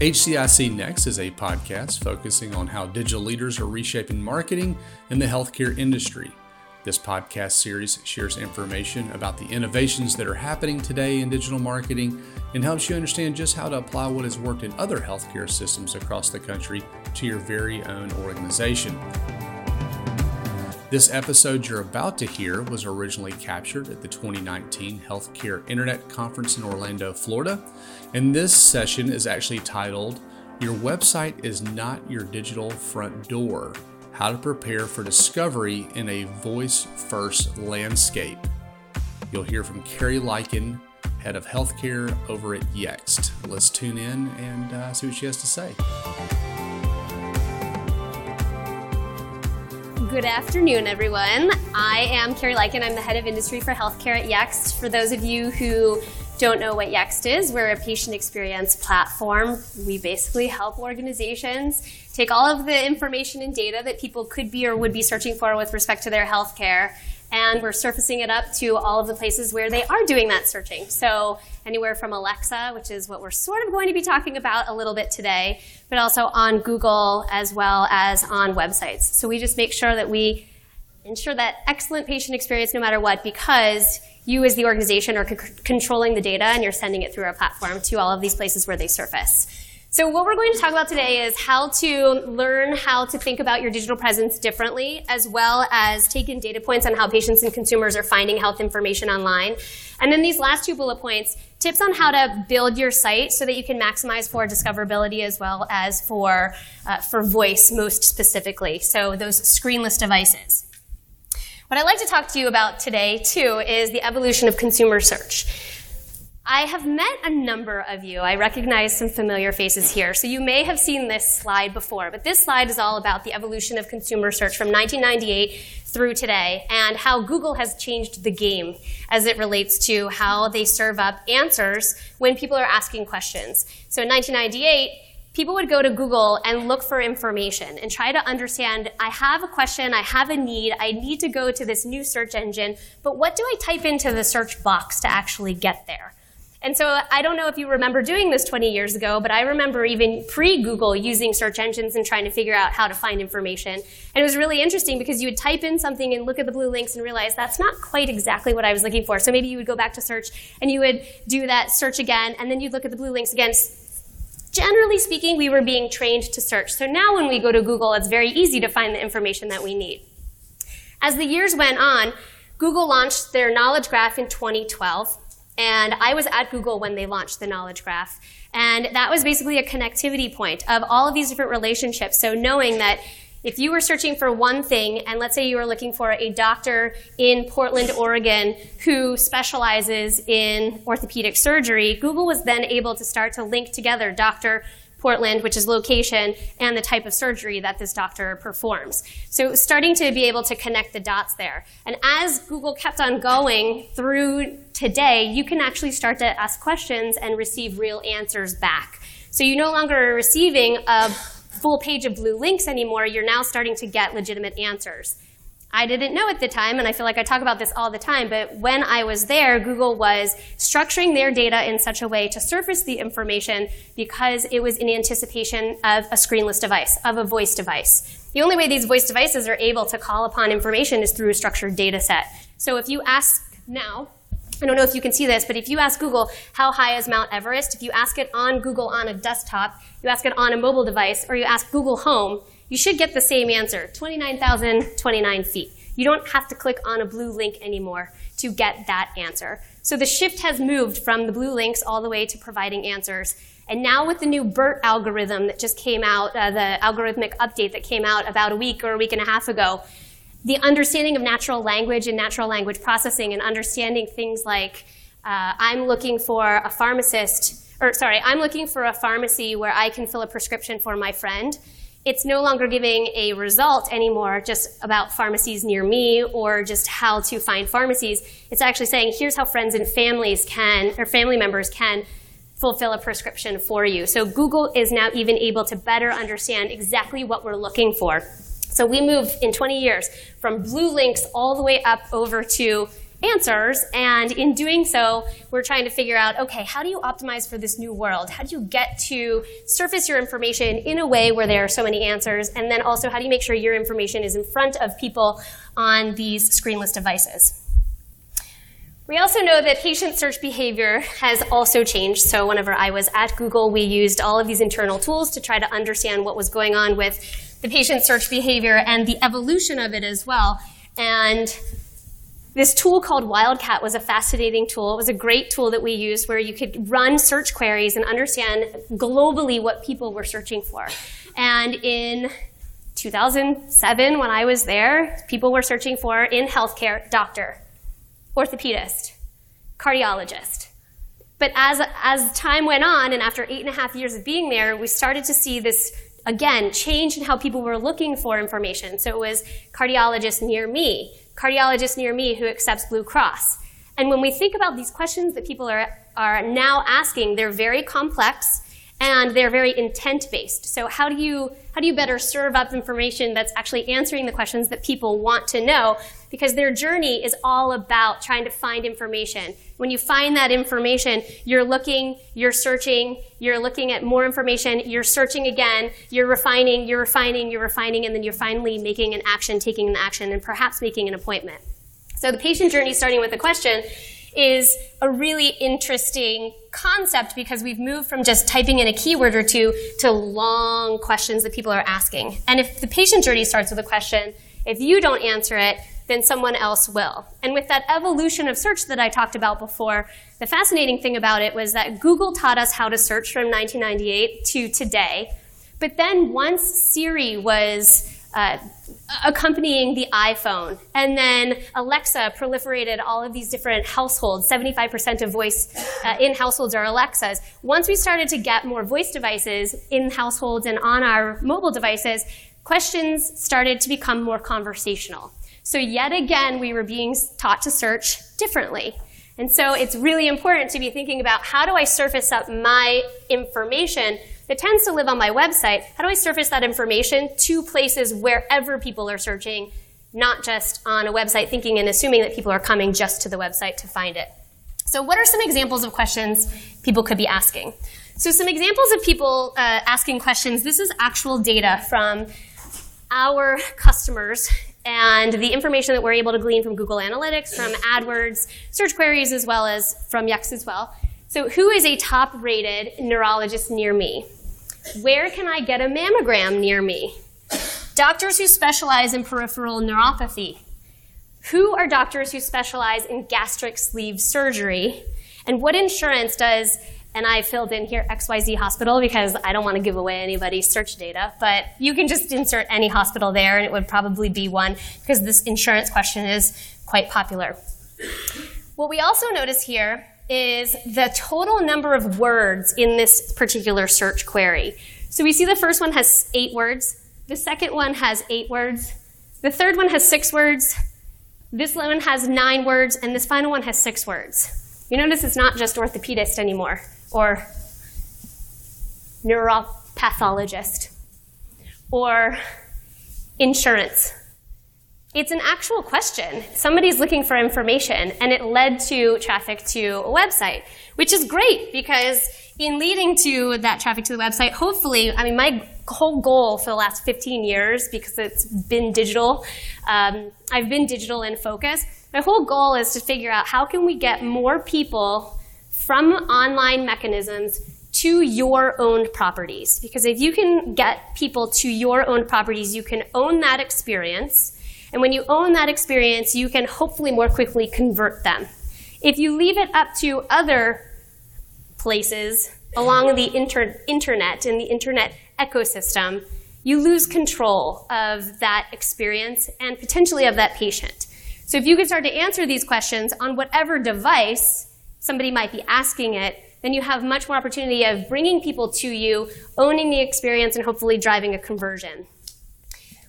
HCIC Next is a podcast focusing on how digital leaders are reshaping marketing in the healthcare industry. This podcast series shares information about the innovations that are happening today in digital marketing and helps you understand just how to apply what has worked in other healthcare systems across the country to your very own organization. This episode you're about to hear was originally captured at the 2019 Healthcare Internet Conference in Orlando, Florida. And this session is actually titled Your Website is Not Your Digital Front Door How to Prepare for Discovery in a Voice First Landscape. You'll hear from Carrie Liken, Head of Healthcare over at Yext. Let's tune in and uh, see what she has to say. Good afternoon, everyone. I am Carrie Liken. I'm the head of industry for healthcare at Yext. For those of you who don't know what Yext is, we're a patient experience platform. We basically help organizations take all of the information and data that people could be or would be searching for with respect to their healthcare and we're surfacing it up to all of the places where they are doing that searching. So anywhere from Alexa, which is what we're sort of going to be talking about a little bit today, but also on Google as well as on websites. So we just make sure that we ensure that excellent patient experience no matter what because you as the organization are c- controlling the data and you're sending it through our platform to all of these places where they surface. So what we're going to talk about today is how to learn how to think about your digital presence differently, as well as take in data points on how patients and consumers are finding health information online. And then these last two bullet points, tips on how to build your site so that you can maximize for discoverability as well as for, uh, for voice most specifically. So those screenless devices. What I'd like to talk to you about today, too, is the evolution of consumer search. I have met a number of you. I recognize some familiar faces here. So you may have seen this slide before, but this slide is all about the evolution of consumer search from 1998 through today and how Google has changed the game as it relates to how they serve up answers when people are asking questions. So in 1998, people would go to Google and look for information and try to understand I have a question, I have a need, I need to go to this new search engine, but what do I type into the search box to actually get there? And so I don't know if you remember doing this 20 years ago, but I remember even pre-Google using search engines and trying to figure out how to find information. And it was really interesting because you would type in something and look at the blue links and realize that's not quite exactly what I was looking for. So maybe you would go back to search and you would do that search again, and then you'd look at the blue links again. Generally speaking, we were being trained to search. So now when we go to Google, it's very easy to find the information that we need. As the years went on, Google launched their knowledge graph in 2012. And I was at Google when they launched the Knowledge Graph. And that was basically a connectivity point of all of these different relationships. So knowing that if you were searching for one thing, and let's say you were looking for a doctor in Portland, Oregon, who specializes in orthopedic surgery, Google was then able to start to link together Dr. Portland, which is location, and the type of surgery that this doctor performs. So starting to be able to connect the dots there. And as Google kept on going through today, you can actually start to ask questions and receive real answers back. So you no longer are receiving a full page of blue links anymore, you're now starting to get legitimate answers. I didn't know at the time, and I feel like I talk about this all the time, but when I was there, Google was structuring their data in such a way to surface the information because it was in anticipation of a screenless device, of a voice device. The only way these voice devices are able to call upon information is through a structured data set. So if you ask now, I don't know if you can see this, but if you ask Google, how high is Mount Everest? If you ask it on Google on a desktop, you ask it on a mobile device, or you ask Google Home, you should get the same answer 29,029 feet. You don't have to click on a blue link anymore to get that answer. So the shift has moved from the blue links all the way to providing answers. And now with the new BERT algorithm that just came out, uh, the algorithmic update that came out about a week or a week and a half ago, the understanding of natural language and natural language processing and understanding things like uh, I'm looking for a pharmacist, or sorry, I'm looking for a pharmacy where I can fill a prescription for my friend it's no longer giving a result anymore just about pharmacies near me or just how to find pharmacies. It's actually saying, here's how friends and families can, or family members can fulfill a prescription for you. So Google is now even able to better understand exactly what we're looking for. So we moved in 20 years from blue links all the way up over to answers. And in doing so, we're trying to figure out okay, how do you optimize for this new world? How do you get to surface your information in a way where there are so many answers? And then also, how do you make sure your information is in front of people on these screenless devices? We also know that patient search behavior has also changed. So, whenever I was at Google, we used all of these internal tools to try to understand what was going on with the patient search behavior and the evolution of it as well. And this tool called Wildcat was a fascinating tool. It was a great tool that we used where you could run search queries and understand globally what people were searching for. And in 2007, when I was there, people were searching for in healthcare doctor, orthopedist, cardiologist. But as, as time went on, and after eight and a half years of being there, we started to see this, again, change in how people were looking for information. So it was cardiologist near me, cardiologist near me who accepts Blue Cross. And when we think about these questions that people are, are now asking, they're very complex and they're very intent based. So how do you how do you better serve up information that's actually answering the questions that people want to know? Because their journey is all about trying to find information. When you find that information, you're looking, you're searching, you're looking at more information, you're searching again, you're refining, you're refining, you're refining, and then you're finally making an action, taking an action, and perhaps making an appointment. So the patient journey starting with a question is a really interesting concept because we've moved from just typing in a keyword or two to long questions that people are asking. And if the patient journey starts with a question, if you don't answer it, then someone else will. And with that evolution of search that I talked about before, the fascinating thing about it was that Google taught us how to search from 1998 to today. But then once Siri was uh, accompanying the iPhone. And then Alexa proliferated all of these different households. 75% of voice uh, in households are Alexas. Once we started to get more voice devices in households and on our mobile devices, questions started to become more conversational. So yet again, we were being taught to search differently. And so it's really important to be thinking about how do I surface up my information that tends to live on my website, how do I surface that information to places wherever people are searching, not just on a website thinking and assuming that people are coming just to the website to find it? So, what are some examples of questions people could be asking? So, some examples of people uh, asking questions this is actual data from our customers and the information that we're able to glean from Google Analytics, from AdWords, search queries, as well as from Yext as well. So, who is a top rated neurologist near me? Where can I get a mammogram near me? Doctors who specialize in peripheral neuropathy. Who are doctors who specialize in gastric sleeve surgery? And what insurance does, and I filled in here XYZ hospital because I don't want to give away anybody's search data, but you can just insert any hospital there and it would probably be one because this insurance question is quite popular. What we also notice here is the total number of words in this particular search query. So we see the first one has eight words, the second one has eight words, the third one has six words, this one has nine words, and this final one has six words. You notice it's not just orthopedist anymore, or neuropathologist, or insurance it's an actual question. Somebody's looking for information, and it led to traffic to a website, which is great because in leading to that traffic to the website, hopefully, I mean, my whole goal for the last 15 years, because it's been digital, um, I've been digital in focus. My whole goal is to figure out how can we get more people from online mechanisms to your own properties. Because if you can get people to your own properties, you can own that experience and when you own that experience, you can hopefully more quickly convert them. If you leave it up to other places along the inter- internet and the internet ecosystem, you lose control of that experience and potentially of that patient. So if you can start to answer these questions on whatever device somebody might be asking it, then you have much more opportunity of bringing people to you, owning the experience, and hopefully driving a conversion.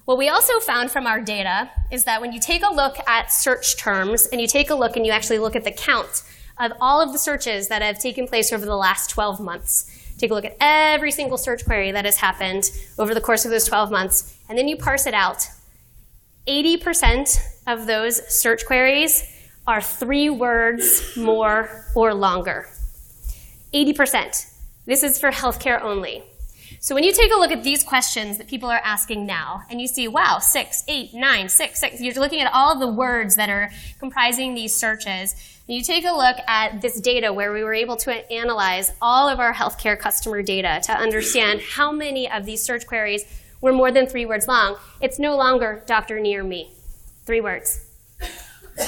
What we also found from our data is that when you take a look at search terms and you take a look and you actually look at the count of all of the searches that have taken place over the last 12 months, take a look at every single search query that has happened over the course of those 12 months, and then you parse it out, 80% of those search queries are three words more or longer. 80%. This is for healthcare only. So when you take a look at these questions that people are asking now, and you see, wow, six, eight, nine, six, six, you're looking at all the words that are comprising these searches. And you take a look at this data where we were able to analyze all of our healthcare customer data to understand how many of these search queries were more than three words long. It's no longer doctor near me. Three words.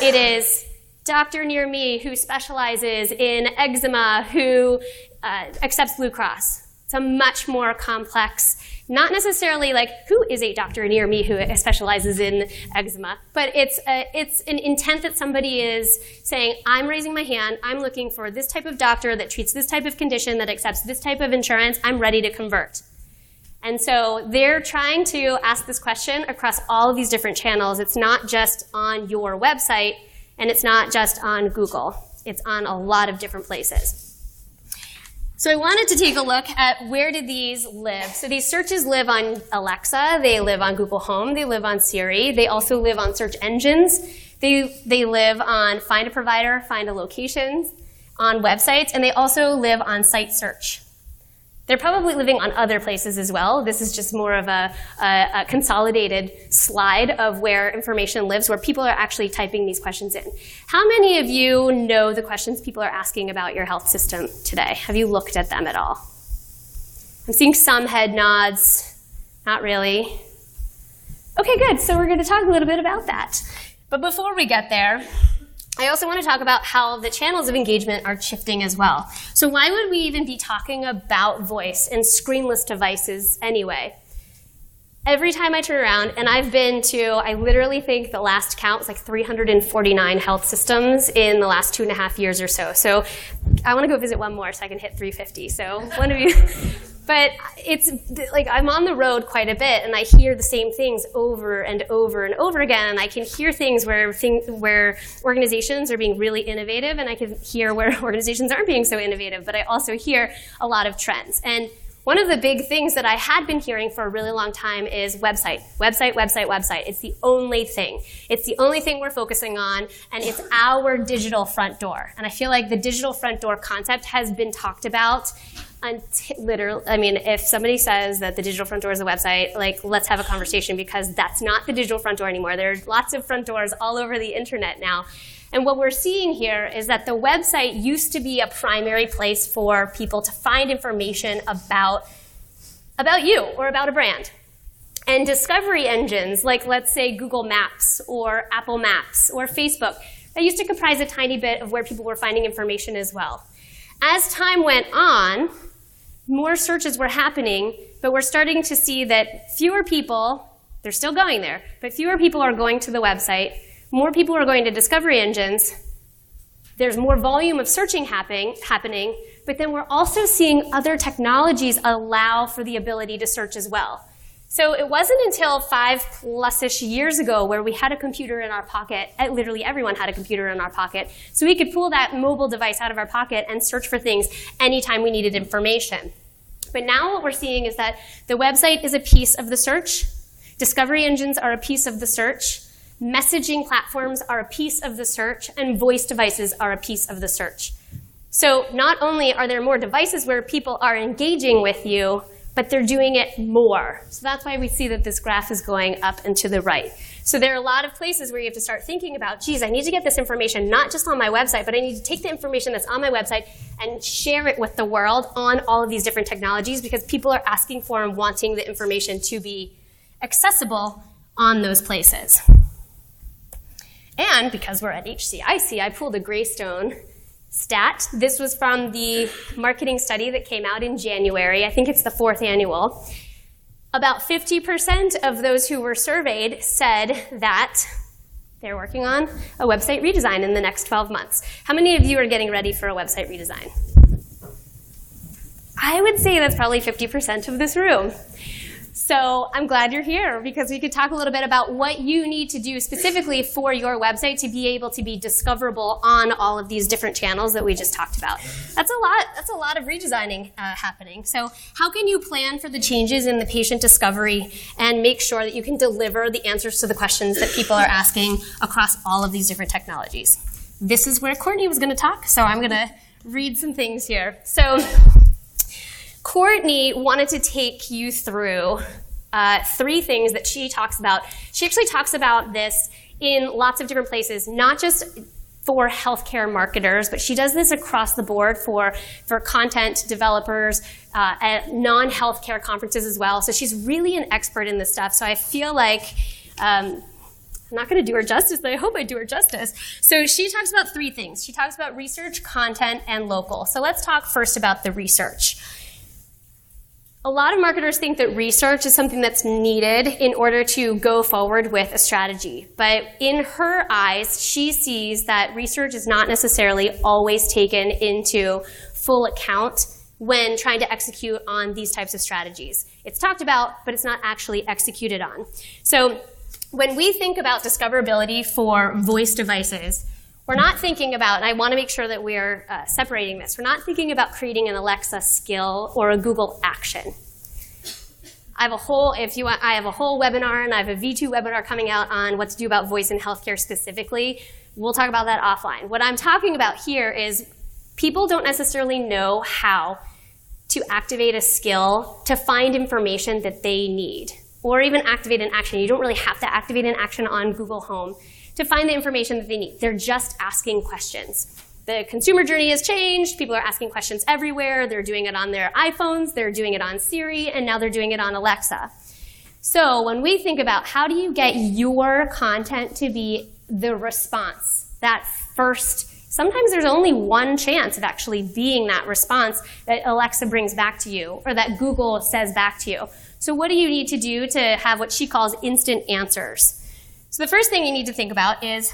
It is doctor near me who specializes in eczema, who uh, accepts Blue Cross. It's a much more complex, not necessarily like who is a doctor near me who specializes in eczema, but it's a, it's an intent that somebody is saying, I'm raising my hand, I'm looking for this type of doctor that treats this type of condition, that accepts this type of insurance, I'm ready to convert. And so they're trying to ask this question across all of these different channels. It's not just on your website, and it's not just on Google. It's on a lot of different places. So I wanted to take a look at where did these live. So these searches live on Alexa, they live on Google Home, they live on Siri, they also live on search engines, they, they live on find a provider, find a location, on websites, and they also live on site search. They're probably living on other places as well. This is just more of a, a, a, consolidated slide of where information lives, where people are actually typing these questions in. How many of you know the questions people are asking about your health system today? Have you looked at them at all? I'm seeing some head nods. Not really. Okay, good. So we're going to talk a little bit about that. But before we get there, I also want to talk about how the channels of engagement are shifting as well. So why would we even be talking about voice and screenless devices anyway? Every time I turn around, and I've been to, I literally think the last count was like 349 health systems in the last two and a half years or so. So I want to go visit one more so I can hit 350. So one of you, but it's like I'm on the road quite a bit, and I hear the same things over and over and over again. And I can hear things where thing, where organizations are being really innovative, and I can hear where organizations aren't being so innovative. But I also hear a lot of trends. And one of the big things that I had been hearing for a really long time is website, website, website, website. It's the only thing. It's the only thing we're focusing on, and it's our digital front door. And I feel like the digital front door concept has been talked about until literally, I mean, if somebody says that the digital front door is a website, like, let's have a conversation because that's not the digital front door anymore. There are lots of front doors all over the internet now. And what we're seeing here is that the website used to be a primary place for people to find information about, about you or about a brand. And discovery engines, like let's say Google Maps or Apple Maps or Facebook, that used to comprise a tiny bit of where people were finding information as well. As time went on, more searches were happening, but we're starting to see that fewer people, they're still going there, but fewer people are going to the website, more people are going to discovery engines, there's more volume of searching happening, happening, but then we're also seeing other technologies allow for the ability to search as well. So it wasn't until five plus-ish years ago where we had a computer in our pocket, eh, literally everyone had a computer in our pocket, so we could pull that mobile device out of our pocket and search for things anytime we needed information. But now what we're seeing is that the website is a piece of the search, discovery engines are a piece of the search, messaging platforms are a piece of the search, and voice devices are a piece of the search. So not only are there more devices where people are engaging with you, but they're doing it more. So that's why we see that this graph is going up and to the right. So there are a lot of places where you have to start thinking about, geez, I need to get this information not just on my website, but I need to take the information that's on my website and share it with the world on all of these different technologies because people are asking for and wanting the information to be accessible on those places. And because we're at HCIC, I pulled a Greystone stat. This was from the marketing study that came out in January. I think it's the fourth annual. About 50% of those who were surveyed said that they're working on a website redesign in the next 12 months. How many of you are getting ready for a website redesign? I would say that's probably 50% of this room. So I'm glad you're here because we could talk a little bit about what you need to do specifically for your website to be able to be discoverable on all of these different channels that we just talked about. That's a lot. That's a lot of redesigning uh, happening. So how can you plan for the changes in the patient discovery and make sure that you can deliver the answers to the questions that people are asking across all of these different technologies? this is where Courtney was going to talk, so I'm going to read some things here. So, Courtney wanted to take you through uh, three things that she talks about. She actually talks about this in lots of different places, not just for healthcare marketers, but she does this across the board for, for content developers uh, at non healthcare conferences as well. So she's really an expert in this stuff. So I feel like um, I'm not going to do her justice, but I hope I do her justice. So she talks about three things. She talks about research, content, and local. So let's talk first about the research. A lot of marketers think that research is something that's needed in order to go forward with a strategy. But in her eyes, she sees that research is not necessarily always taken into full account when trying to execute on these types of strategies. It's talked about, but it's not actually executed on. So when we think about discoverability for voice devices, we're not thinking about, and I want to make sure that we're uh, separating this, we're not thinking about creating an Alexa skill or a Google action. I have a whole, if you want, I have a whole webinar and I have a V2 webinar coming out on what to do about voice in healthcare specifically. We'll talk about that offline. What I'm talking about here is people don't necessarily know how to activate a skill to find information that they need or even activate an action. You don't really have to activate an action on Google Home to find the information that they need. They're just asking questions. The consumer journey has changed. People are asking questions everywhere. They're doing it on their iPhones, they're doing it on Siri, and now they're doing it on Alexa. So when we think about how do you get your content to be the response, that first sometimes there's only one chance of actually being that response that Alexa brings back to you or that Google says back to you. So, what do you need to do to have what she calls instant answers? So the first thing you need to think about is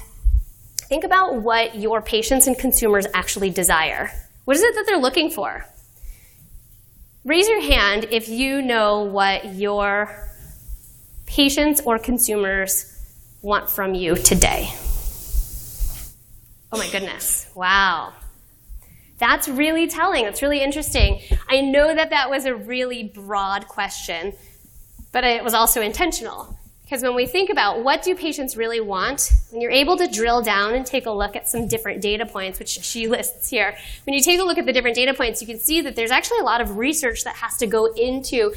think about what your patients and consumers actually desire. What is it that they're looking for? Raise your hand if you know what your patients or consumers want from you today. Oh my goodness. Wow. That's really telling. That's really interesting. I know that that was a really broad question, but it was also intentional. Because when we think about what do patients really want, when you're able to drill down and take a look at some different data points, which she lists here, when you take a look at the different data points, you can see that there's actually a lot of research that has to go into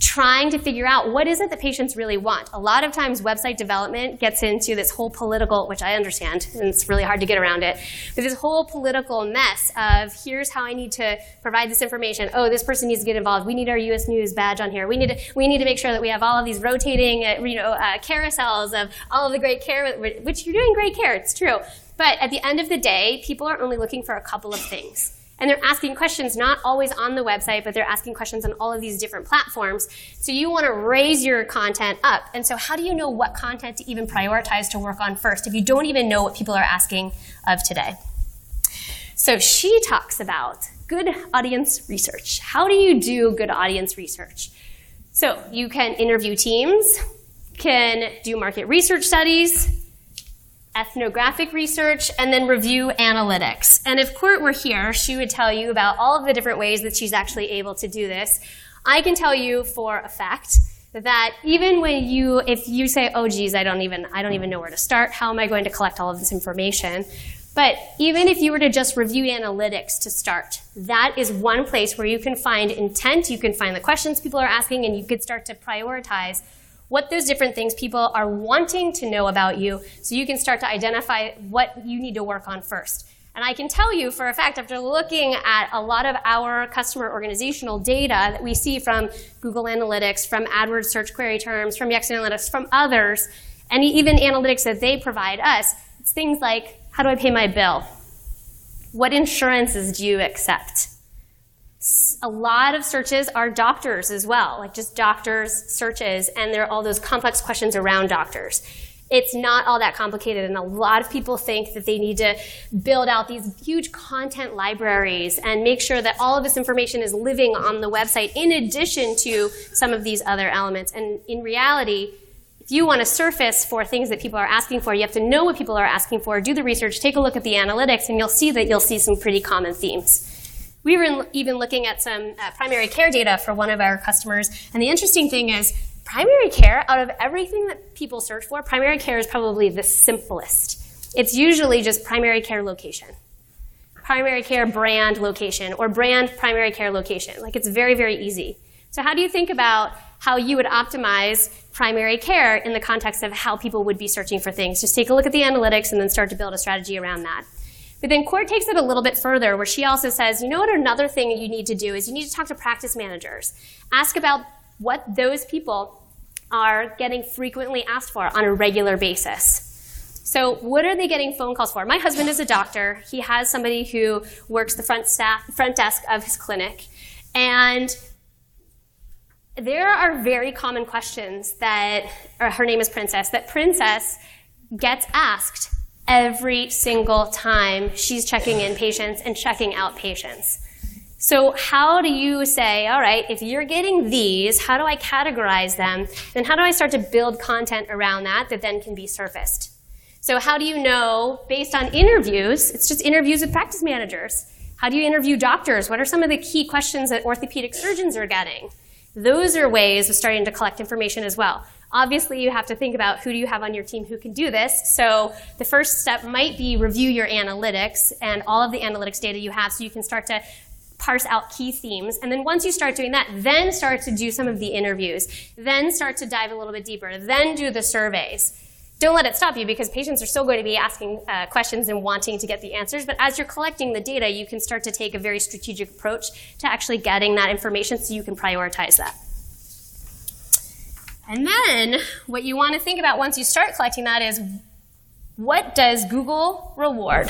trying to figure out what is it that patients really want. A lot of times website development gets into this whole political, which I understand, and it's really hard to get around it, but this whole political mess of here's how I need to provide this information. Oh, this person needs to get involved. We need our U.S. News badge on here. We need to, we need to make sure that we have all of these rotating, uh, you know, uh, carousels of all of the great care, which you're doing great care. It's true. But at the end of the day, people are only looking for a couple of things. And they're asking questions not always on the website, but they're asking questions on all of these different platforms. So you want to raise your content up. And so how do you know what content to even prioritize to work on first if you don't even know what people are asking of today? So she talks about good audience research. How do you do good audience research? So you can interview teams, can do market research studies, ethnographic research, and then review analytics. And if Court were here, she would tell you about all of the different ways that she's actually able to do this. I can tell you for a fact that even when you, if you say, oh geez, I don't even, I don't even know where to start, how am I going to collect all of this information? But even if you were to just review analytics to start, that is one place where you can find intent, you can find the questions people are asking, and you could start to prioritize what those different things people are wanting to know about you so you can start to identify what you need to work on first. And I can tell you for a fact, after looking at a lot of our customer organizational data that we see from Google Analytics, from AdWords search query terms, from Yext Analytics, from others, and even analytics that they provide us, it's things like how do I pay my bill? What insurances do you accept? A lot of searches are doctors as well, like just doctors searches, and there are all those complex questions around doctors. It's not all that complicated, and a lot of people think that they need to build out these huge content libraries and make sure that all of this information is living on the website in addition to some of these other elements. And in reality, if you want to surface for things that people are asking for, you have to know what people are asking for, do the research, take a look at the analytics, and you'll see that you'll see some pretty common themes. We were even looking at some uh, primary care data for one of our customers, and the interesting thing is primary care, out of everything that people search for, primary care is probably the simplest. it's usually just primary care location, primary care brand location, or brand primary care location. Like it's very, very easy. So how do you think about how you would optimize primary care in the context of how people would be searching for things? Just take a look at the analytics and then start to build a strategy around that. But then Court takes it a little bit further, where she also says, you know what, another thing you need to do is you need to talk to practice managers. Ask about what those people are getting frequently asked for on a regular basis. So, what are they getting phone calls for? My husband is a doctor. He has somebody who works the front staff, front desk of his clinic, and there are very common questions that, her name is Princess, that Princess gets asked every single time she's checking in patients and checking out patients. So, how do you say, all right, if you're getting these, how do I categorize them? And how do I start to build content around that that then can be surfaced? So, how do you know, based on interviews, it's just interviews with practice managers. How do you interview doctors? What are some of the key questions that orthopedic surgeons are getting? Those are ways of starting to collect information as well. Obviously, you have to think about who do you have on your team who can do this. So the first step might be review your analytics and all of the analytics data you have so you can start to parse out key themes. And then once you start doing that, then start to do some of the interviews. Then start to dive a little bit deeper. Then do the surveys. Don't let it stop you because patients are still going to be asking uh, questions and wanting to get the answers. But as you're collecting the data, you can start to take a very strategic approach to actually getting that information so you can prioritize that. And then what you want to think about once you start collecting that is what does Google reward?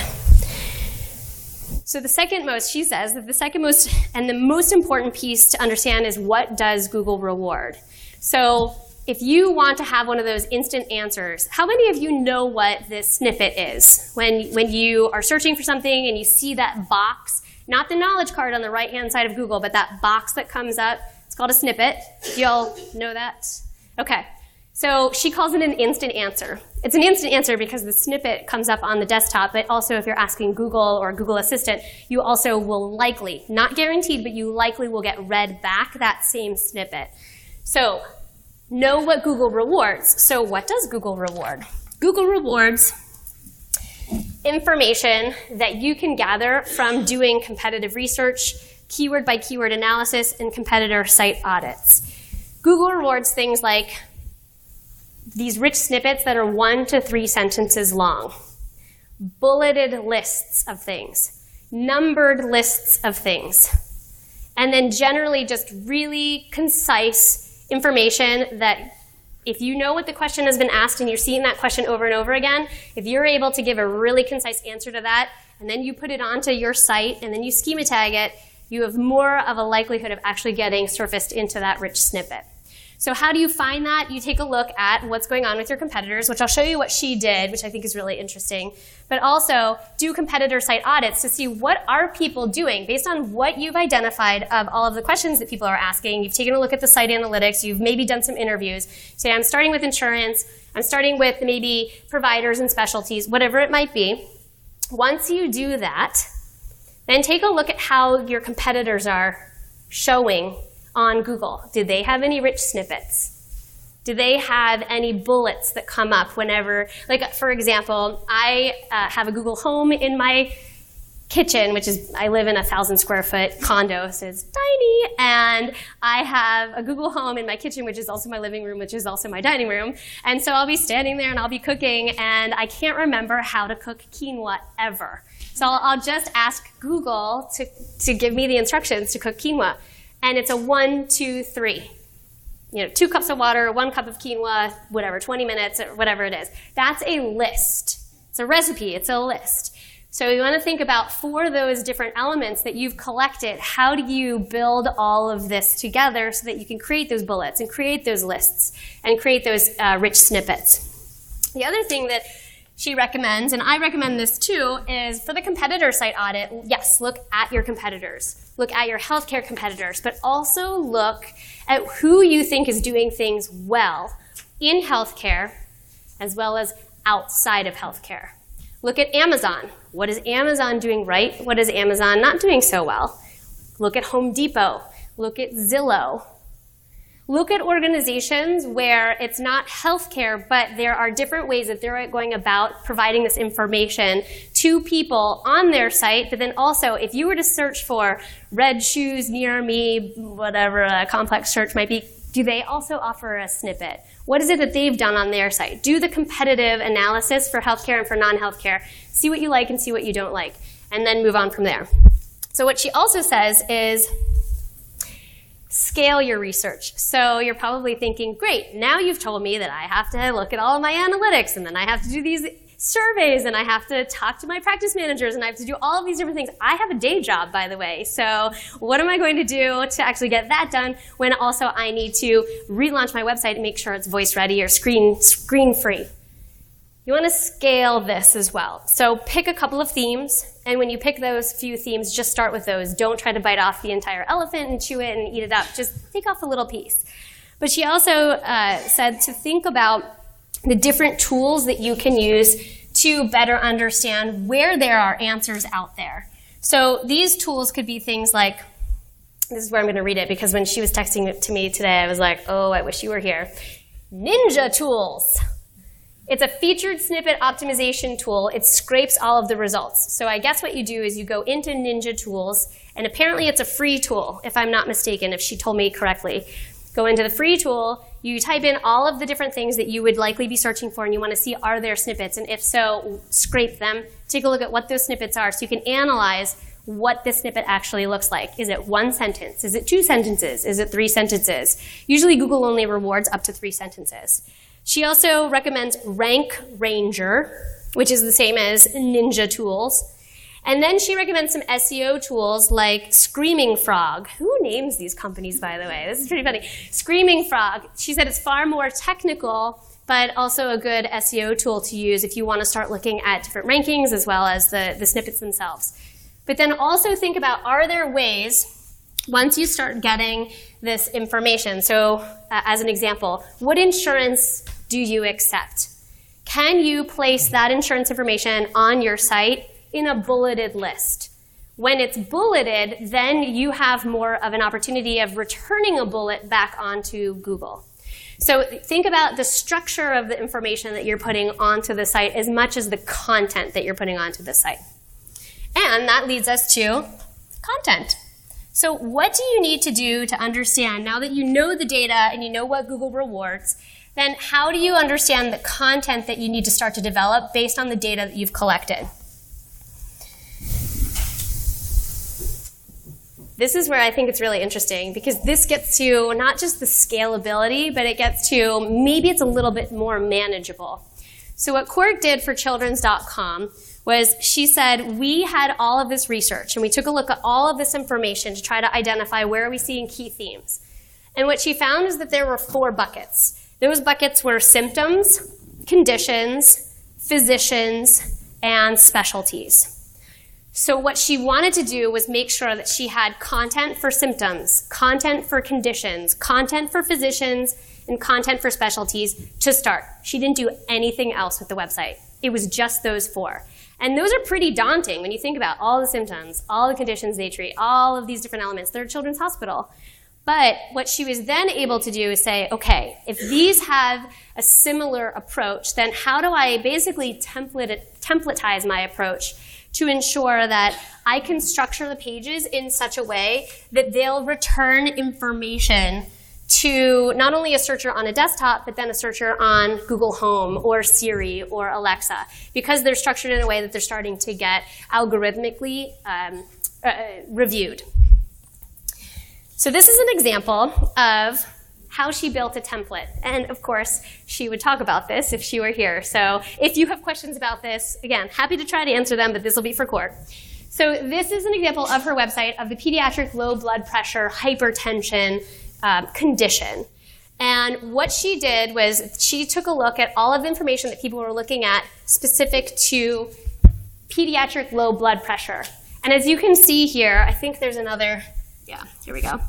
So the second most, she says that the second most and the most important piece to understand is what does Google reward? So if you want to have one of those instant answers, how many of you know what this snippet is? When, when you are searching for something and you see that box, not the knowledge card on the right hand side of Google, but that box that comes up, it's called a snippet. You all know that? Okay. So she calls it an instant answer. It's an instant answer because the snippet comes up on the desktop, but also if you're asking Google or Google Assistant, you also will likely, not guaranteed, but you likely will get read back that same snippet. So know what Google rewards. So what does Google reward? Google rewards information that you can gather from doing competitive research, keyword by keyword analysis, and competitor site audits. Google rewards things like these rich snippets that are one to three sentences long, bulleted lists of things, numbered lists of things, and then generally just really concise information that if you know what the question has been asked and you're seeing that question over and over again, if you're able to give a really concise answer to that, and then you put it onto your site and then you schema tag it, you have more of a likelihood of actually getting surfaced into that rich snippet. So how do you find that? You take a look at what's going on with your competitors, which I'll show you what she did, which I think is really interesting. But also do competitor site audits to see what are people doing based on what you've identified of all of the questions that people are asking. You've taken a look at the site analytics. You've maybe done some interviews. Say, I'm starting with insurance. I'm starting with maybe providers and specialties, whatever it might be. Once you do that, then take a look at how your competitors are showing on Google? Do they have any rich snippets? Do they have any bullets that come up whenever, like for example, I uh, have a Google Home in my kitchen, which is, I live in a thousand square foot condo, so it's tiny, and I have a Google Home in my kitchen, which is also my living room, which is also my dining room. And so I'll be standing there and I'll be cooking, and I can't remember how to cook quinoa ever. So I'll, I'll just ask Google to, to give me the instructions to cook quinoa and it's a one, two, three. You know, two cups of water, one cup of quinoa, whatever, 20 minutes, or whatever it is. That's a list. It's a recipe, it's a list. So you want to think about for those different elements that you've collected, how do you build all of this together so that you can create those bullets and create those lists and create those uh, rich snippets. The other thing that she recommends, and I recommend this too, is for the competitor site audit, yes, look at your competitors. Look at your healthcare competitors, but also look at who you think is doing things well in healthcare as well as outside of healthcare. Look at Amazon. What is Amazon doing right? What is Amazon not doing so well? Look at Home Depot. Look at Zillow. Look at organizations where it's not healthcare, but there are different ways that they're going about providing this information to people on their site. But then also, if you were to search for red shoes near me, whatever a complex search might be, do they also offer a snippet? What is it that they've done on their site? Do the competitive analysis for healthcare and for non healthcare. See what you like and see what you don't like, and then move on from there. So, what she also says is, scale your research. So you're probably thinking, great, now you've told me that I have to look at all my analytics and then I have to do these surveys and I have to talk to my practice managers and I have to do all of these different things. I have a day job, by the way. So what am I going to do to actually get that done when also I need to relaunch my website and make sure it's voice ready or screen, screen free? You want to scale this as well. So pick a couple of themes, and when you pick those few themes, just start with those. Don't try to bite off the entire elephant and chew it and eat it up. Just take off a little piece. But she also uh, said to think about the different tools that you can use to better understand where there are answers out there. So these tools could be things like this is where I'm going to read it because when she was texting it to me today, I was like, oh, I wish you were here. Ninja tools. It's a featured snippet optimization tool. It scrapes all of the results. So I guess what you do is you go into Ninja Tools, and apparently it's a free tool, if I'm not mistaken, if she told me correctly. Go into the free tool, you type in all of the different things that you would likely be searching for, and you want to see are there snippets, and if so, scrape them. Take a look at what those snippets are so you can analyze what the snippet actually looks like. Is it one sentence? Is it two sentences? Is it three sentences? Usually Google only rewards up to three sentences. She also recommends Rank Ranger, which is the same as Ninja Tools. And then she recommends some SEO tools like Screaming Frog. Who names these companies, by the way? This is pretty funny. Screaming Frog. She said it's far more technical, but also a good SEO tool to use if you want to start looking at different rankings as well as the, the snippets themselves. But then also think about are there ways once you start getting this information, so uh, as an example, what insurance do you accept? Can you place that insurance information on your site in a bulleted list? When it's bulleted, then you have more of an opportunity of returning a bullet back onto Google. So think about the structure of the information that you're putting onto the site as much as the content that you're putting onto the site. And that leads us to content. So what do you need to do to understand now that you know the data and you know what Google rewards? Then how do you understand the content that you need to start to develop based on the data that you've collected? This is where I think it's really interesting because this gets to not just the scalability, but it gets to maybe it's a little bit more manageable. So, what Court did for children's.com was she said, We had all of this research and we took a look at all of this information to try to identify where are we seeing key themes. And what she found is that there were four buckets. Those buckets were symptoms, conditions, physicians, and specialties. So, what she wanted to do was make sure that she had content for symptoms, content for conditions, content for physicians, and content for specialties to start. She didn't do anything else with the website. It was just those four. And those are pretty daunting when you think about all the symptoms, all the conditions they treat, all of these different elements. They're a children's hospital. But what she was then able to do is say, okay, if these have a similar approach, then how do I basically template, templatize my approach to ensure that I can structure the pages in such a way that they'll return information to not only a searcher on a desktop, but then a searcher on Google Home or Siri or Alexa, because they're structured in a way that they're starting to get algorithmically um, uh, reviewed. So this is an example of how she built a template. And of course, she would talk about this if she were here. So if you have questions about this, again, happy to try to answer them, but this will be for court. So this is an example of her website of the pediatric low blood pressure hypertension um, condition. And what she did was she took a look at all of the information that people were looking at specific to pediatric low blood pressure. And as you can see here, I think there's another yeah, here we go.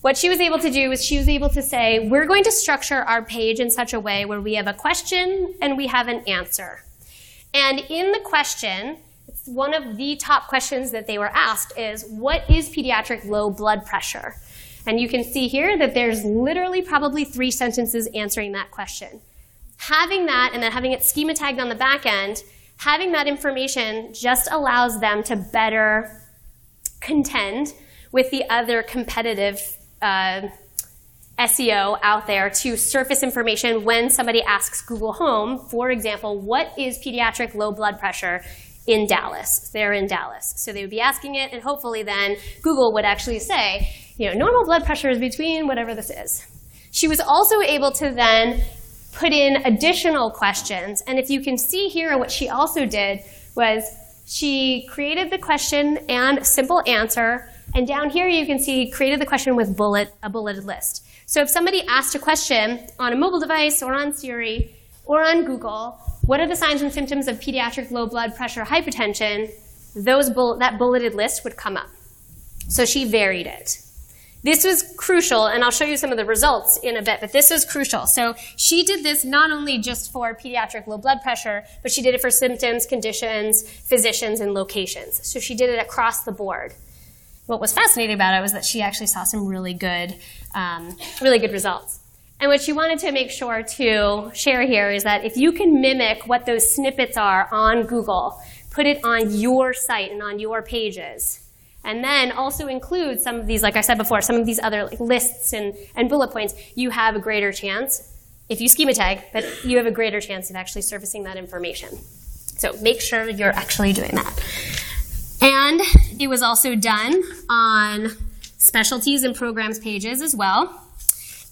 What she was able to do is she was able to say, we're going to structure our page in such a way where we have a question and we have an answer. And in the question, it's one of the top questions that they were asked is, what is pediatric low blood pressure? And you can see here that there's literally probably three sentences answering that question. Having that and then having it schema tagged on the back end, having that information just allows them to better contend with the other competitive uh, SEO out there to surface information when somebody asks Google Home, for example, what is pediatric low blood pressure in Dallas? They're in Dallas. So they would be asking it, and hopefully then Google would actually say, you know, normal blood pressure is between whatever this is. She was also able to then put in additional questions. And if you can see here, what she also did was she created the question and simple answer. And down here, you can see created the question with bullet, a bulleted list. So if somebody asked a question on a mobile device or on Siri or on Google, what are the signs and symptoms of pediatric low blood pressure hypertension? Those bull that bulleted list would come up. So she varied it. This was crucial, and I'll show you some of the results in a bit, but this was crucial. So she did this not only just for pediatric low blood pressure, but she did it for symptoms, conditions, physicians, and locations. So she did it across the board what was fascinating about it was that she actually saw some really good, um, really good results. And what she wanted to make sure to share here is that if you can mimic what those snippets are on Google, put it on your site and on your pages, and then also include some of these, like I said before, some of these other like, lists and, and bullet points, you have a greater chance, if you schema tag, but you have a greater chance of actually surfacing that information. So make sure you're actually doing that. And it was also done on specialties and programs pages as well,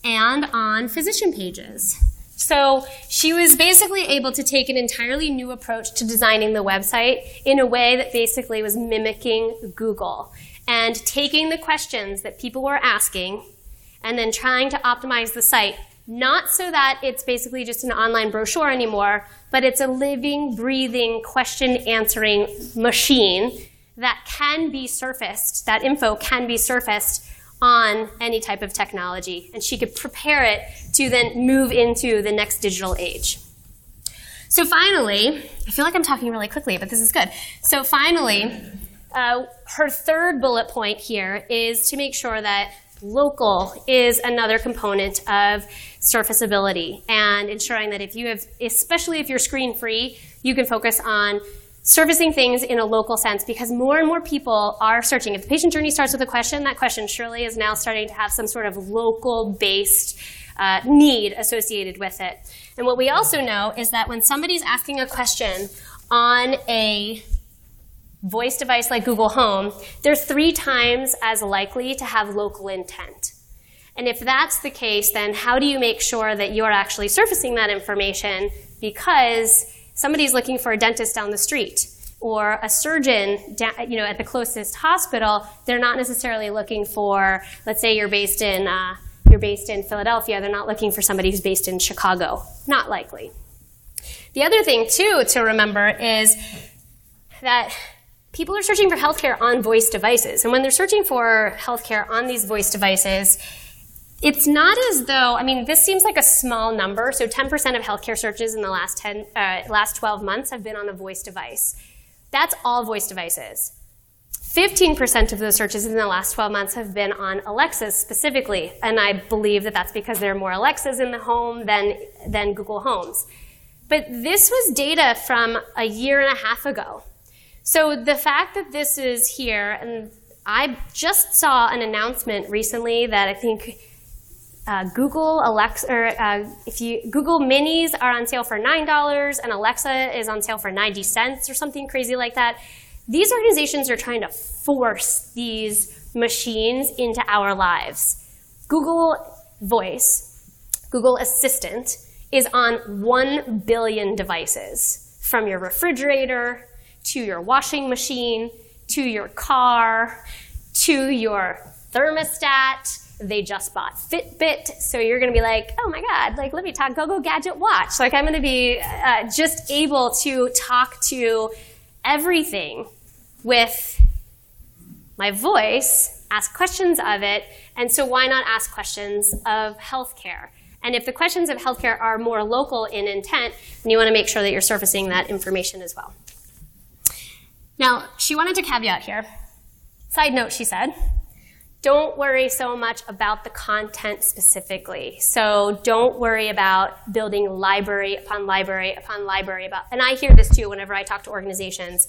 and on physician pages. So she was basically able to take an entirely new approach to designing the website in a way that basically was mimicking Google and taking the questions that people were asking and then trying to optimize the site, not so that it's basically just an online brochure anymore, but it's a living, breathing, question answering machine that can be surfaced, that info can be surfaced on any type of technology. And she could prepare it to then move into the next digital age. So finally, I feel like I'm talking really quickly, but this is good. So finally, uh, her third bullet point here is to make sure that local is another component of surfaceability and ensuring that if you have, especially if you're screen free, you can focus on surfacing things in a local sense because more and more people are searching. If the patient journey starts with a question, that question surely is now starting to have some sort of local based uh, need associated with it. And what we also know is that when somebody's asking a question on a voice device like Google Home, they're three times as likely to have local intent. And if that's the case, then how do you make sure that you're actually surfacing that information? Because somebody's looking for a dentist down the street or a surgeon you know, at the closest hospital, they're not necessarily looking for, let's say you're based in, uh, you're based in Philadelphia, they're not looking for somebody who's based in Chicago. Not likely. The other thing, too, to remember is that people are searching for healthcare on voice devices. And when they're searching for healthcare on these voice devices, it's not as though, I mean, this seems like a small number. So 10% of healthcare searches in the last, 10, uh, last 12 months have been on a voice device. That's all voice devices. 15% of those searches in the last 12 months have been on Alexas specifically. And I believe that that's because there are more Alexas in the home than, than Google Homes. But this was data from a year and a half ago. So the fact that this is here, and I just saw an announcement recently that I think uh, Google Alexa, or uh, if you Google Minis are on sale for nine dollars, and Alexa is on sale for ninety cents or something crazy like that. These organizations are trying to force these machines into our lives. Google Voice, Google Assistant, is on one billion devices, from your refrigerator to your washing machine to your car to your thermostat they just bought Fitbit, so you're going to be like, oh my God, like let me talk GoGo Gadget Watch. Like I'm going to be uh, just able to talk to everything with my voice, ask questions of it, and so why not ask questions of healthcare? And if the questions of healthcare are more local in intent, then you want to make sure that you're surfacing that information as well. Now, she wanted to caveat here. Side note, she said, don't worry so much about the content specifically. So don't worry about building library upon library upon library about, and I hear this too whenever I talk to organizations.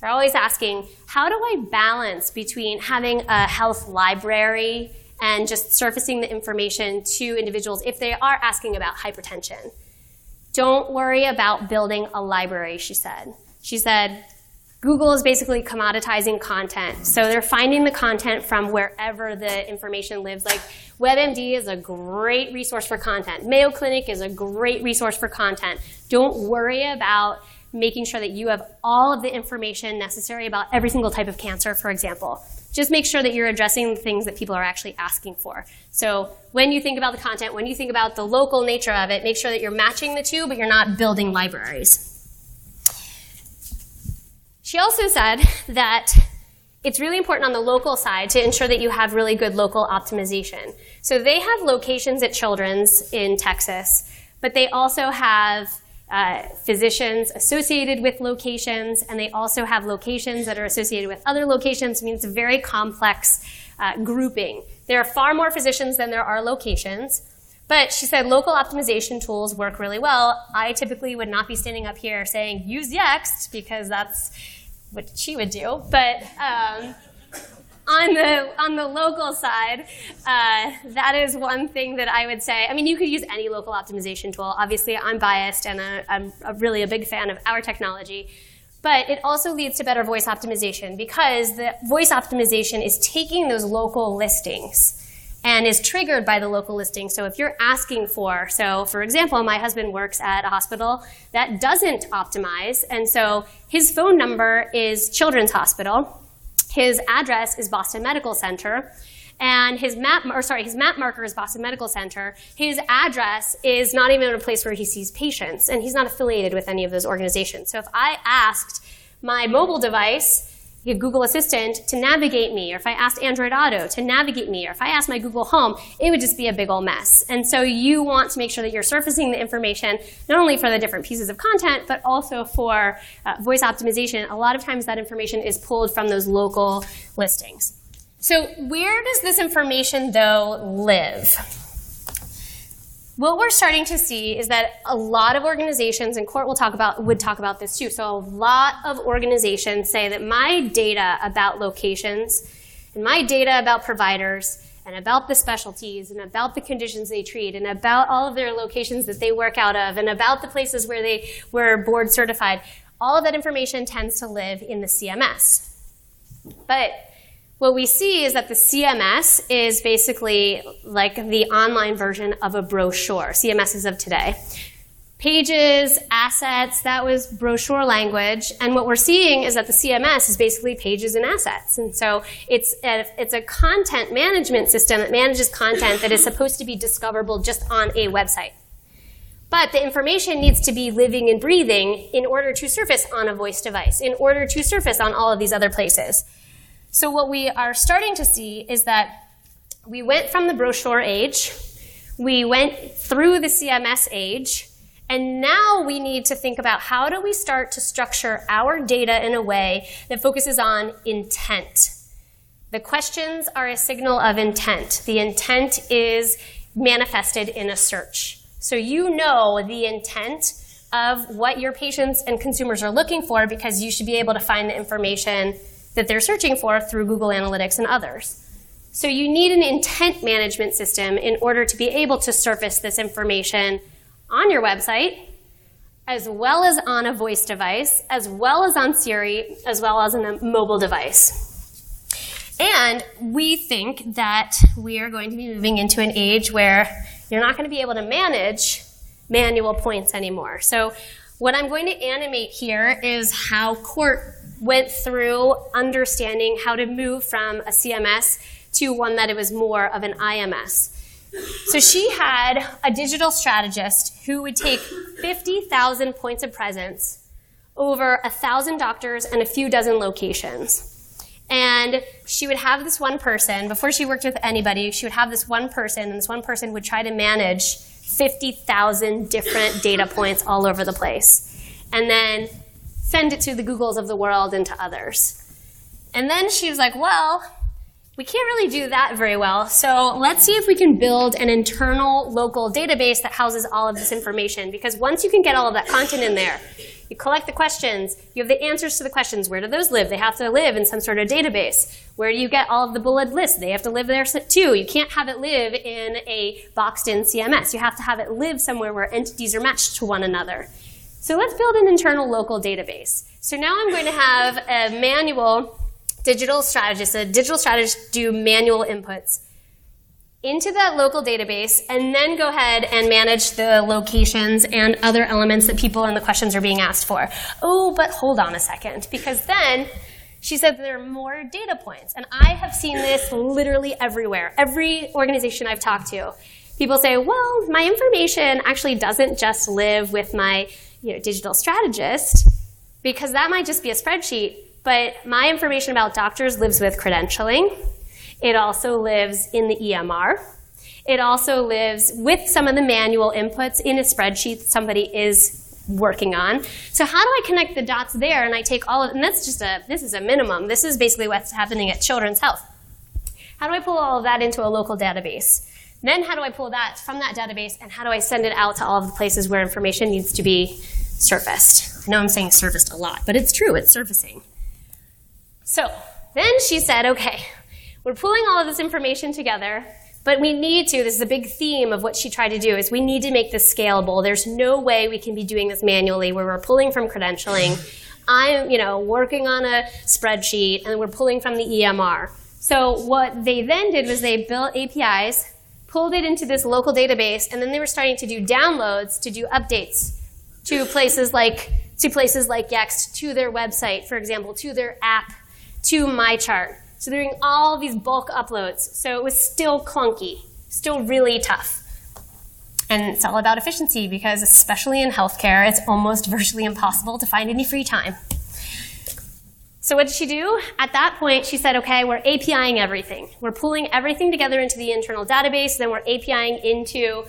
They're always asking, how do I balance between having a health library and just surfacing the information to individuals if they are asking about hypertension? Don't worry about building a library, she said. She said, Google is basically commoditizing content. So they're finding the content from wherever the information lives. Like WebMD is a great resource for content. Mayo Clinic is a great resource for content. Don't worry about making sure that you have all of the information necessary about every single type of cancer, for example. Just make sure that you're addressing the things that people are actually asking for. So when you think about the content, when you think about the local nature of it, make sure that you're matching the two, but you're not building libraries. She also said that it's really important on the local side to ensure that you have really good local optimization. So they have locations at Children's in Texas, but they also have uh, physicians associated with locations, and they also have locations that are associated with other locations. I mean, it's a very complex uh, grouping. There are far more physicians than there are locations. But she said local optimization tools work really well. I typically would not be standing up here saying use Yext because that's what she would do. But um, on the on the local side, uh, that is one thing that I would say. I mean, you could use any local optimization tool. Obviously, I'm biased, and I'm a really a big fan of our technology. But it also leads to better voice optimization because the voice optimization is taking those local listings and is triggered by the local listing. So if you're asking for, so for example, my husband works at a hospital that doesn't optimize, and so his phone number is Children's Hospital, his address is Boston Medical Center, and his map, or sorry, his map marker is Boston Medical Center. His address is not even a place where he sees patients, and he's not affiliated with any of those organizations. So if I asked my mobile device Google Assistant to navigate me, or if I asked Android Auto to navigate me, or if I asked my Google Home, it would just be a big old mess. And so you want to make sure that you're surfacing the information not only for the different pieces of content, but also for uh, voice optimization. A lot of times that information is pulled from those local listings. So where does this information, though, live? What we're starting to see is that a lot of organizations, and Court will talk about, would talk about this too. So a lot of organizations say that my data about locations and my data about providers and about the specialties and about the conditions they treat and about all of their locations that they work out of and about the places where they were board certified, all of that information tends to live in the CMS. But what we see is that the CMS is basically like the online version of a brochure, CMSs of today. Pages, assets, that was brochure language. And what we're seeing is that the CMS is basically pages and assets. And so it's a, it's a content management system that manages content that is supposed to be discoverable just on a website. But the information needs to be living and breathing in order to surface on a voice device, in order to surface on all of these other places. So what we are starting to see is that we went from the brochure age, we went through the CMS age, and now we need to think about how do we start to structure our data in a way that focuses on intent. The questions are a signal of intent. The intent is manifested in a search. So you know the intent of what your patients and consumers are looking for because you should be able to find the information that they're searching for through Google Analytics and others. So you need an intent management system in order to be able to surface this information on your website, as well as on a voice device, as well as on Siri, as well as on a mobile device. And we think that we are going to be moving into an age where you're not going to be able to manage manual points anymore. So what I'm going to animate here is how court went through understanding how to move from a CMS to one that it was more of an IMS. So she had a digital strategist who would take 50,000 points of presence over a 1,000 doctors and a few dozen locations. And she would have this one person, before she worked with anybody, she would have this one person, and this one person would try to manage 50,000 different data points all over the place. And then send it to the Googles of the world and to others. And then she was like, well, we can't really do that very well. So let's see if we can build an internal local database that houses all of this information. Because once you can get all of that content in there, you collect the questions, you have the answers to the questions. Where do those live? They have to live in some sort of database. Where do you get all of the bullet lists? They have to live there too. You can't have it live in a boxed in CMS. You have to have it live somewhere where entities are matched to one another. So let's build an internal local database. So now I'm going to have a manual digital strategist, a digital strategist do manual inputs into that local database and then go ahead and manage the locations and other elements that people and the questions are being asked for. Oh, but hold on a second, because then she said there are more data points. And I have seen this literally everywhere. Every organization I've talked to, people say, well, my information actually doesn't just live with my you know, digital strategist, because that might just be a spreadsheet, but my information about doctors lives with credentialing. It also lives in the EMR. It also lives with some of the manual inputs in a spreadsheet somebody is working on. So how do I connect the dots there? And I take all of, and that's just a, this is a minimum. This is basically what's happening at Children's Health. How do I pull all of that into a local database? Then how do I pull that from that database and how do I send it out to all of the places where information needs to be surfaced? I know I'm saying surfaced a lot, but it's true, it's surfacing. So then she said, okay, we're pulling all of this information together, but we need to, this is a big theme of what she tried to do, is we need to make this scalable. There's no way we can be doing this manually where we're pulling from credentialing. I'm, you know, working on a spreadsheet and we're pulling from the EMR. So what they then did was they built APIs, pulled it into this local database, and then they were starting to do downloads to do updates to places like to places like Yext, to their website, for example, to their app, to MyChart. So they're doing all these bulk uploads. So it was still clunky, still really tough. And it's all about efficiency because, especially in healthcare, it's almost virtually impossible to find any free time. So what did she do? At that point, she said, okay, we're APIing everything. We're pulling everything together into the internal database, then we're APIing into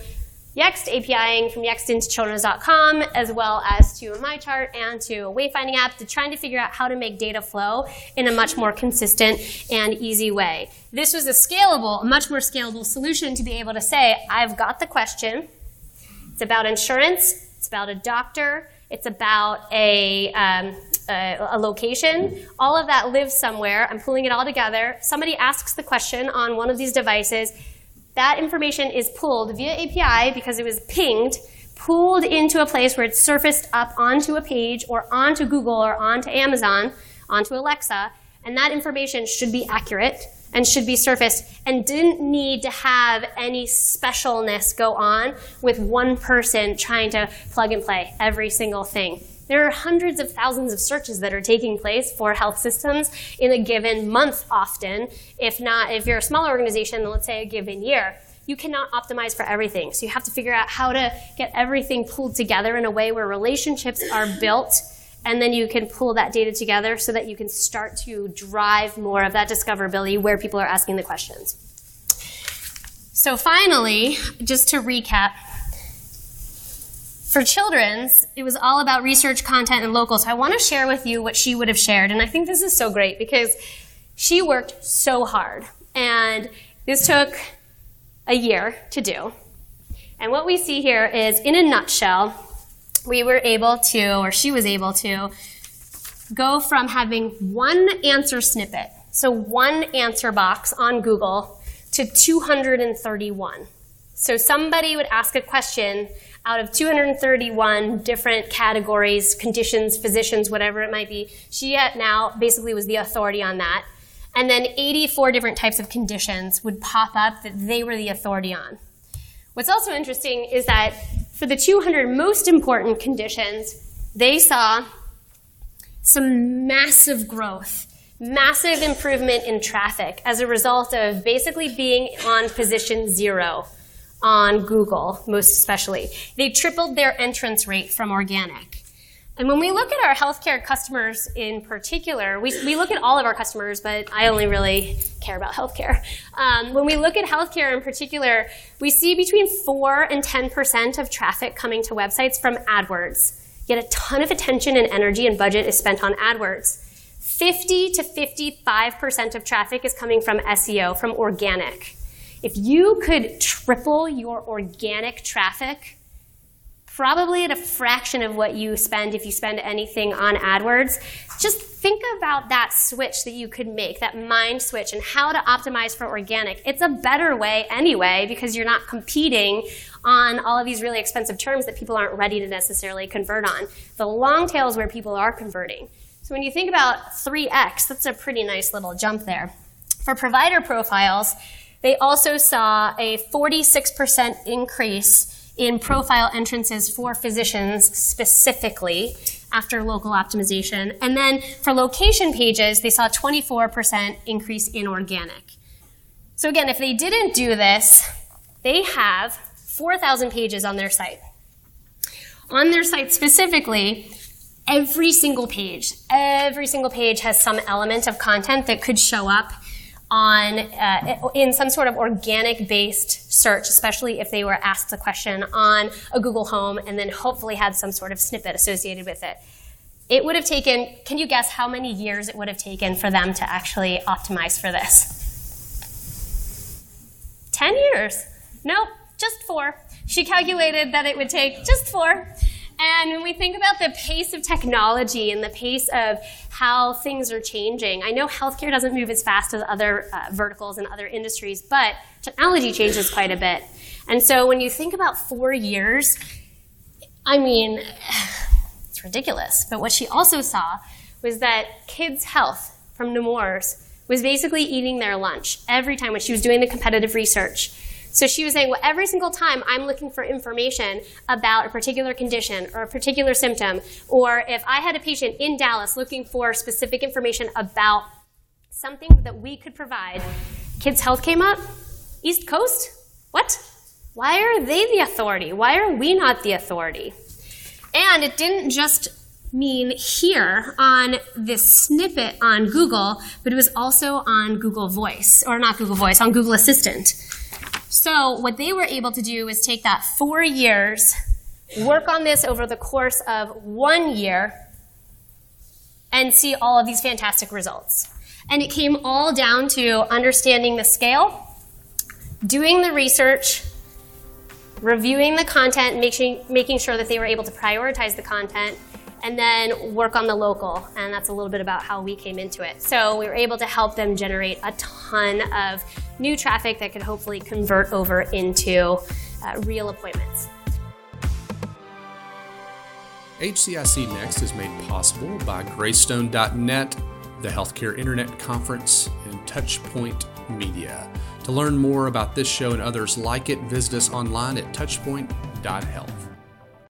Yext, APIing from Yext into children's.com, as well as to MyChart and to a wayfinding app, to trying to figure out how to make data flow in a much more consistent and easy way. This was a scalable, a much more scalable solution to be able to say, I've got the question. It's about insurance. It's about a doctor. It's about a, um, a, a, location. All of that lives somewhere. I'm pulling it all together. Somebody asks the question on one of these devices that information is pulled via API because it was pinged, pulled into a place where it's surfaced up onto a page or onto Google or onto Amazon, onto Alexa, and that information should be accurate and should be surfaced and didn't need to have any specialness go on with one person trying to plug and play every single thing. There are hundreds of thousands of searches that are taking place for health systems in a given month often, if not, if you're a smaller organization, let's say a given year. You cannot optimize for everything. So you have to figure out how to get everything pulled together in a way where relationships are built and then you can pull that data together so that you can start to drive more of that discoverability where people are asking the questions. So finally, just to recap, for children's, it was all about research, content, and local. So I want to share with you what she would have shared. And I think this is so great because she worked so hard. And this took a year to do. And what we see here is, in a nutshell, we were able to, or she was able to, go from having one answer snippet, so one answer box on Google, to 231. So somebody would ask a question out of 231 different categories, conditions, physicians, whatever it might be. She now basically was the authority on that. And then 84 different types of conditions would pop up that they were the authority on. What's also interesting is that for the 200 most important conditions, they saw some massive growth, massive improvement in traffic as a result of basically being on position zero on Google, most especially. They tripled their entrance rate from organic. And when we look at our healthcare customers in particular, we, we look at all of our customers, but I only really care about healthcare. Um, when we look at healthcare in particular, we see between 4 and 10% of traffic coming to websites from AdWords. Yet a ton of attention and energy and budget is spent on AdWords. 50 to 55% of traffic is coming from SEO, from organic. If you could triple your organic traffic, probably at a fraction of what you spend if you spend anything on AdWords. Just think about that switch that you could make, that mind switch, and how to optimize for organic. It's a better way anyway because you're not competing on all of these really expensive terms that people aren't ready to necessarily convert on. The long tail is where people are converting. So when you think about 3x, that's a pretty nice little jump there. For provider profiles, they also saw a 46% increase in profile entrances for physicians specifically after local optimization. And then for location pages, they saw a 24% increase in organic. So again, if they didn't do this, they have 4,000 pages on their site. On their site specifically, every single page, every single page has some element of content that could show up on uh, in some sort of organic based search, especially if they were asked a question on a Google Home and then hopefully had some sort of snippet associated with it. It would have taken, can you guess how many years it would have taken for them to actually optimize for this? 10 years. Nope, just four. She calculated that it would take just four. And when we think about the pace of technology and the pace of how things are changing, I know healthcare doesn't move as fast as other uh, verticals and other industries, but technology changes quite a bit. And so when you think about four years, I mean, it's ridiculous. But what she also saw was that kids' health from Nemours was basically eating their lunch every time when she was doing the competitive research. So she was saying, well, every single time I'm looking for information about a particular condition or a particular symptom, or if I had a patient in Dallas looking for specific information about something that we could provide, Kids Health came up. East Coast? What? Why are they the authority? Why are we not the authority? And it didn't just mean here on this snippet on Google, but it was also on Google Voice, or not Google Voice, on Google Assistant. So what they were able to do is take that four years, work on this over the course of one year, and see all of these fantastic results. And it came all down to understanding the scale, doing the research, reviewing the content, making, making sure that they were able to prioritize the content, and then work on the local. And that's a little bit about how we came into it. So we were able to help them generate a ton of new traffic that could hopefully convert over into uh, real appointments. HCIC Next is made possible by Greystone.net, the Healthcare Internet Conference, and Touchpoint Media. To learn more about this show and others like it, visit us online at touchpoint.health.